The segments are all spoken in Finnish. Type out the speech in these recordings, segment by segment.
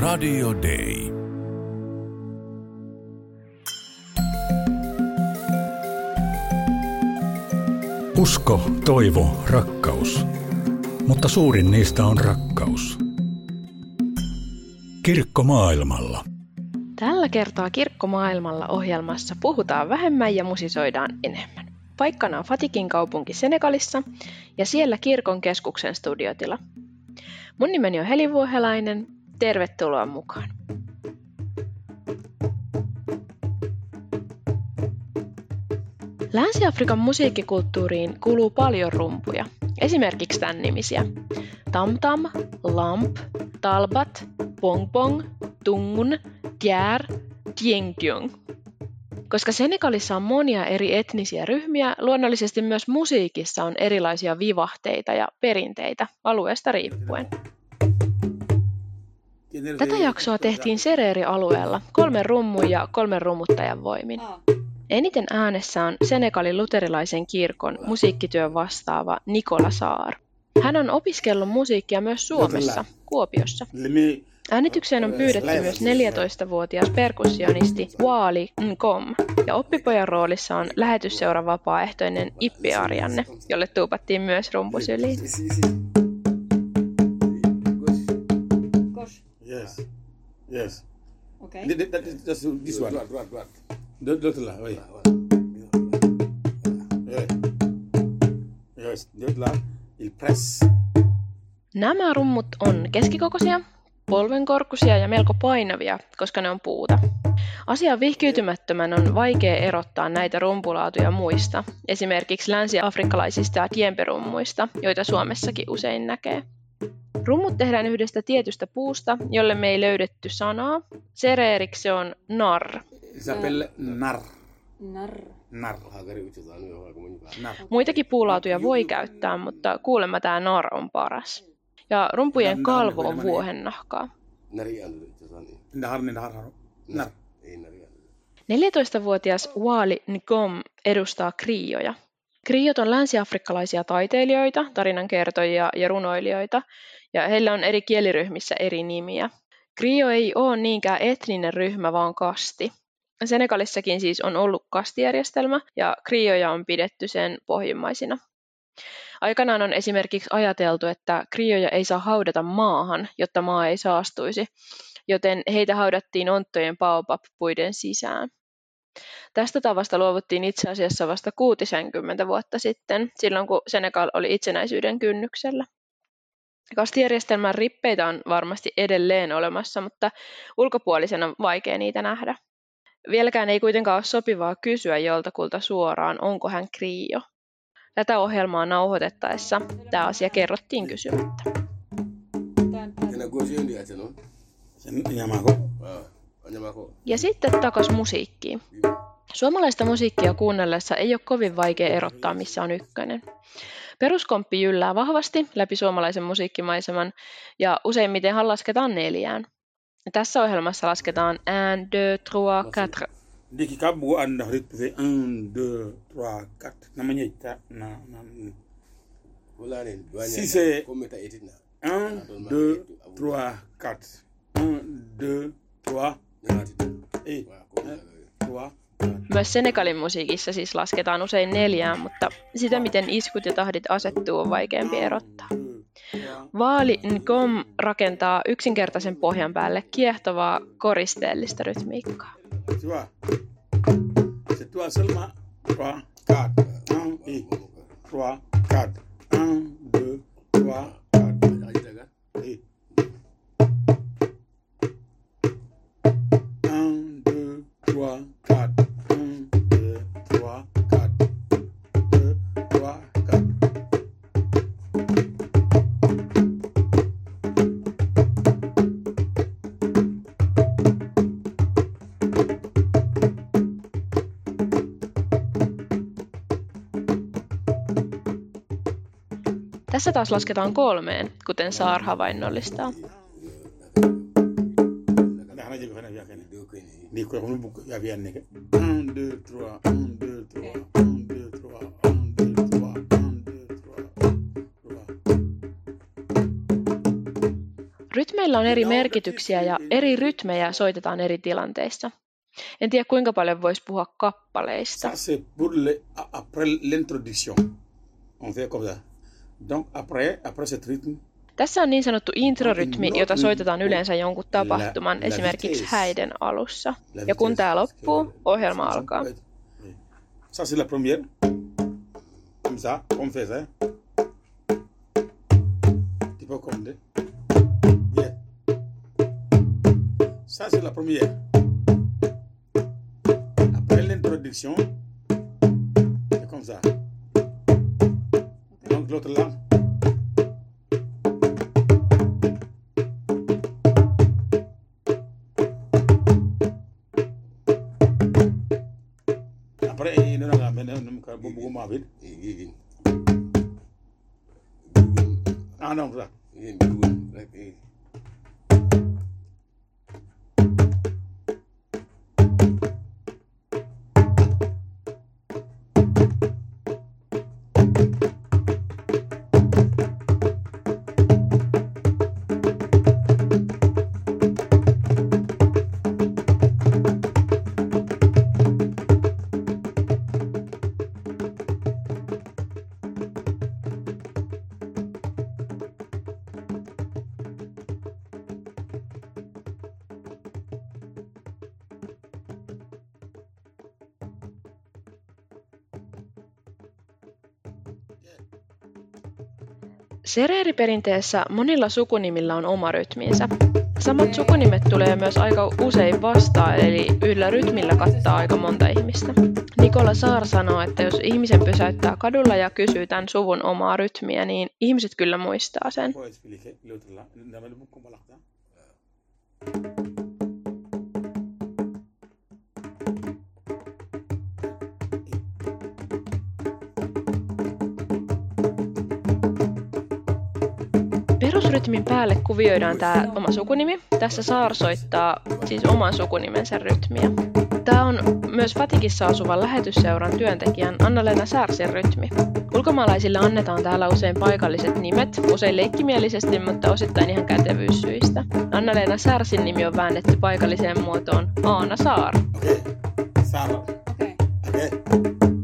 Radio Day. Usko, toivo, rakkaus. Mutta suurin niistä on rakkaus. Kirkko maailmalla. Tällä kertaa Kirkko maailmalla ohjelmassa puhutaan vähemmän ja musisoidaan enemmän. Paikkana on Fatikin kaupunki Senegalissa ja siellä kirkon keskuksen studiotila. Mun nimeni on Heli Vuohelainen. Tervetuloa mukaan. Länsi-Afrikan musiikkikulttuuriin kuuluu paljon rumpuja, esimerkiksi tämän nimisiä. Tamtam, lamp, talbat, bongbong, tungun, tiar, tiengtiong. Koska Senegalissa on monia eri etnisiä ryhmiä, luonnollisesti myös musiikissa on erilaisia vivahteita ja perinteitä alueesta riippuen. Tätä jaksoa tehtiin Sereeri-alueella kolmen rummun ja kolmen rummuttajan voimin. Eniten äänessä on Senegalin luterilaisen kirkon musiikkityön vastaava Nikola Saar. Hän on opiskellut musiikkia myös Suomessa, Kuopiossa. Äänitykseen on pyydetty myös 14-vuotias perkussionisti Waali Nkom, ja oppipojan roolissa on lähetysseura vapaaehtoinen Ippi Arjanne, jolle tuupattiin myös rumpusyliin. Yes. Okay. Th- th- that is just this one. The- the oui. Yeah. Yes, the other one, il presse. Nämä rummut on keskikokoisia, polvenkorkuisia ja melko painavia, koska ne on puuta. Asian vihkiytymättömän on vaikea erottaa näitä rumpulaatuja muista, esimerkiksi länsi-afrikkalaisista kiemperummuista, joita Suomessakin usein näkee. Rummut tehdään yhdestä tietystä puusta, jolle me ei löydetty sanaa. Sereeriksi se on nar. Il s'appelle nar. Narr. Nar. Nar. Muitakin puulaatuja voi käyttää, mutta kuulemma tämä nar on paras. Ja rumpujen kalvo on vuohennahkaa. Nahar, nahar, nahar. Nar. 14-vuotias Wali Ngom edustaa krioja. Kriot on länsi-afrikkalaisia taiteilijoita, tarinankertojia ja runoilijoita, ja heillä on eri kieliryhmissä eri nimiä. Krio ei ole niinkään etninen ryhmä, vaan kasti. Senegalissakin siis on ollut kastijärjestelmä, ja krioja on pidetty sen pohjimmaisina. Aikanaan on esimerkiksi ajateltu, että krioja ei saa haudata maahan, jotta maa ei saastuisi, joten heitä haudattiin onttojen baobab-puiden sisään. Tästä tavasta luovuttiin itse asiassa vasta 60 vuotta sitten, silloin kun Senegal oli itsenäisyyden kynnyksellä. Kastijärjestelmän rippeitä on varmasti edelleen olemassa, mutta ulkopuolisena on vaikea niitä nähdä. Vieläkään ei kuitenkaan ole sopivaa kysyä joltakulta suoraan, onko hän kriio. Tätä ohjelmaa nauhoitettaessa tämä asia kerrottiin kysymättä. Ja sitten takas musiikkiin. Suomalaista musiikkia kuunnellessa ei ole kovin vaikea erottaa, missä on ykkönen. Peruskomppi jyllää vahvasti läpi suomalaisen musiikkimaiseman ja useimmitenhan lasketaan neljään. Tässä ohjelmassa lasketaan 1, 2, 3, 4. Diki ka bu an na rit c'est 1 2 3 4. Na manye ta na na. Si c'est 1 2 3 4. 1 2 3 Ei. 3 Myös Senegalin musiikissa siis lasketaan usein neljään, mutta sitä miten iskut ja tahdit asettuu on vaikeampi erottaa. Vaali Ngom rakentaa yksinkertaisen pohjan päälle kiehtovaa koristeellista rytmiikkaa. Tu vois C'est toi seulement 3 4 1 et 3 4 1 2 3 4 1 2 3 1 2 3 3 Rytmeillä on eri merkityksiä ja eri rytmejä soitetaan eri tilanteissa. En tiedä kuinka paljon voisi puhua kappaleista. Ça, c'est pour le, a- après l'introduction. On fait comme ça. Donc, après, après cet rythme, Tässä on niin sanottu introrytmi, jota soitetaan yleensä jonkun tapahtuman, esimerkiksi häiden alussa. Ja kun tämä loppuu, ohjelma alkaa. oui. Ça, c'est la première. Comme ça, on fait ça. Tu peux compter. Bien. Ça, c'est la première. Après l'introduction, Donc, l'autre là. Après, il y a un beaucoup moins vite. Gigin. Ah non, ça. Gigin dugun rek eh. Sereeriperinteessä monilla sukunimillä on oma rytminsä. Samat sukunimet tulee myös aika usein vastaan, eli yhdellä rytmillä kattaa aika monta ihmistä. Nikola Saar sanoo, että jos ihmisen pysäyttää kadulla ja kysyy tämän suvun omaa rytmiä, niin ihmiset kyllä muistaa sen. Perusrytmin päälle kuvioidaan tämä oma sukunimi. Tässä Saar soittaa siis oman sukunimensä rytmiä. Tämä on myös Fatikissa asuvan lähetysseuran työntekijän Anna-Leena Särsin rytmi. Ulkomaalaisille annetaan täällä usein paikalliset nimet, usein leikkimielisesti, mutta osittain ihan kätevyyssyistä. Anna-Leena Särsin nimi on väännetty paikalliseen muotoon Aana Saar. Ok. Sarah. Okay. Ok.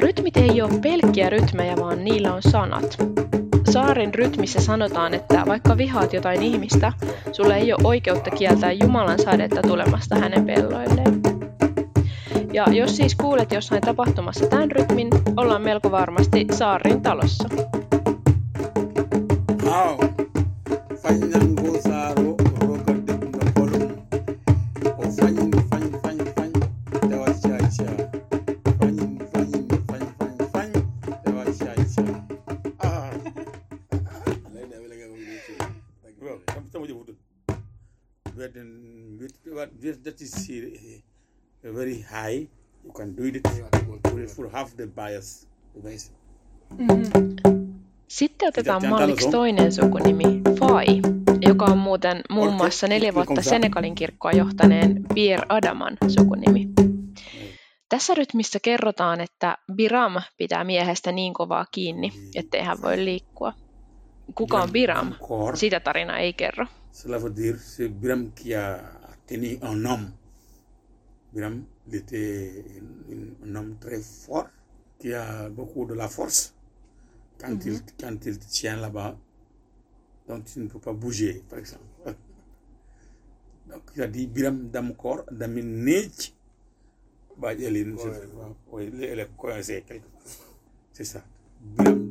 Rytmit ei ole pelkkiä rytmejä, vaan niillä on sanat. Saarin rytmissä sanotaan, että vaikka vihaat jotain ihmistä, sulla ei ole oikeutta kieltää Jumalan sadetta tulemasta hänen pelloilleen. Ja jos siis kuulet jossain tapahtumassa tämän rytmin, ollaan melko varmasti Saarin talossa. Aw. Fanyango high. You can do it for, for half the bias. Guys, Sitten otetaan malliksi toinen sukunimi, Fai, joka on muuten muun muassa neljä vuotta. Senegalin kirkkoa johtaneen Bir Adaman sukunimi. Tässä rytmissä kerrotaan, että Biram pitää miehestä niin kovaa kiinni, ettei hän voi liikkua. Kuka on Biram? Sitä tarina ei kerro. Cela veut dire c'est Biram qui a tenu un homme. Biram il était un, un homme très fort, qui a beaucoup de la force. Quand, il, quand il te tient là-bas, donc tu ne peux pas bouger, par exemple. Donc il a dit Biram Damkor, Damin Nej, bah, elle est, oui, elle est coincée quelque part. C'est ça. Biram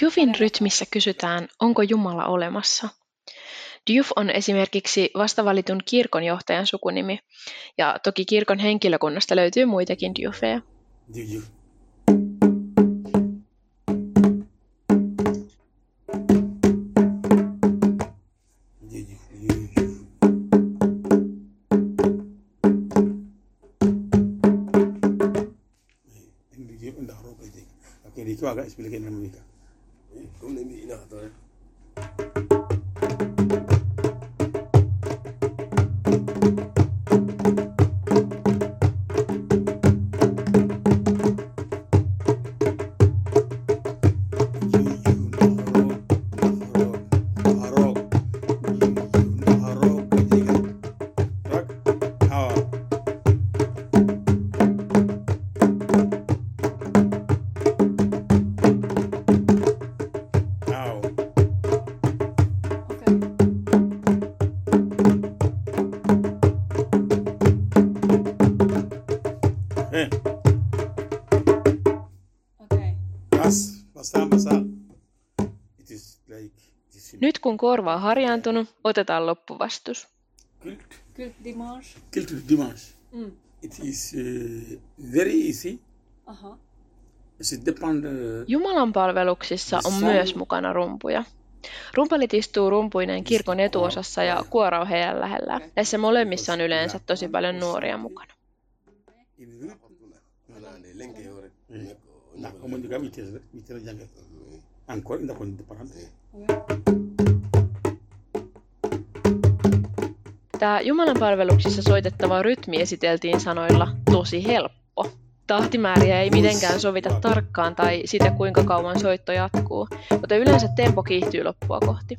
Djufin rytmissä kysytään, onko Jumala olemassa. Djuf on esimerkiksi vastavalitun kirkonjohtajan sukunimi, ja toki kirkon henkilökunnasta löytyy muitakin Djufeja. इस बिल्कुल मूवी का। Okay. bas, basa, basa. It is like this. Nyt kun korva on harjaantunut, otetaan loppuvastus. Kult, Kult dimanche. kult dimanche. Mm. It is uh, very easy. Aha. It depend. Uh, Jumalan palveluksissa on myös mukana rumpuja. Rumpelit istuu rumpuineen kirkon etuosassa ja kuora on heidän lähellään. Näissä molemmissa on yleensä tosi paljon nuoria mukana. Kon. Tämä Jumalan palveluksissa soitettava rytmi esiteltiin sanoilla tosi helppo. Tahtimääriä ei mitenkään sovita tarkkaan tai sitä kuinka kauan soitto jatkuu, mutta yleensä tempo kiihtyy loppua kohti.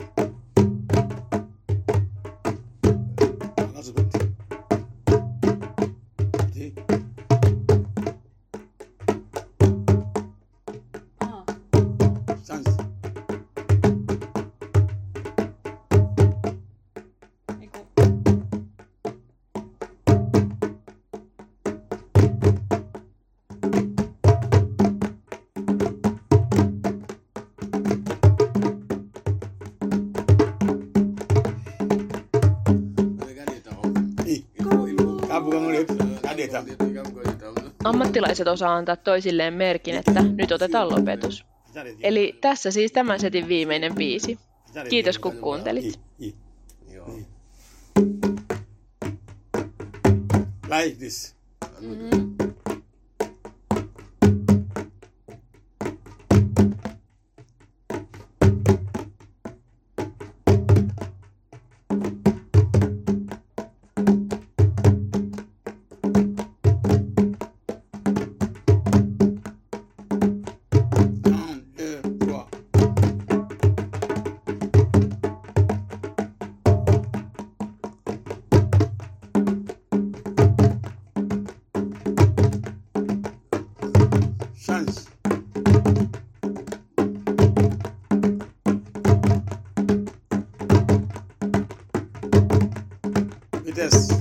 Tahu. Ammattilaiset osaa antaa toisilleen merkin, että nyt otetaan lopetus. Eli tässä siis tämän setin viimeinen biisi. Kiitos kun kuuntelit. Like this. Un, this.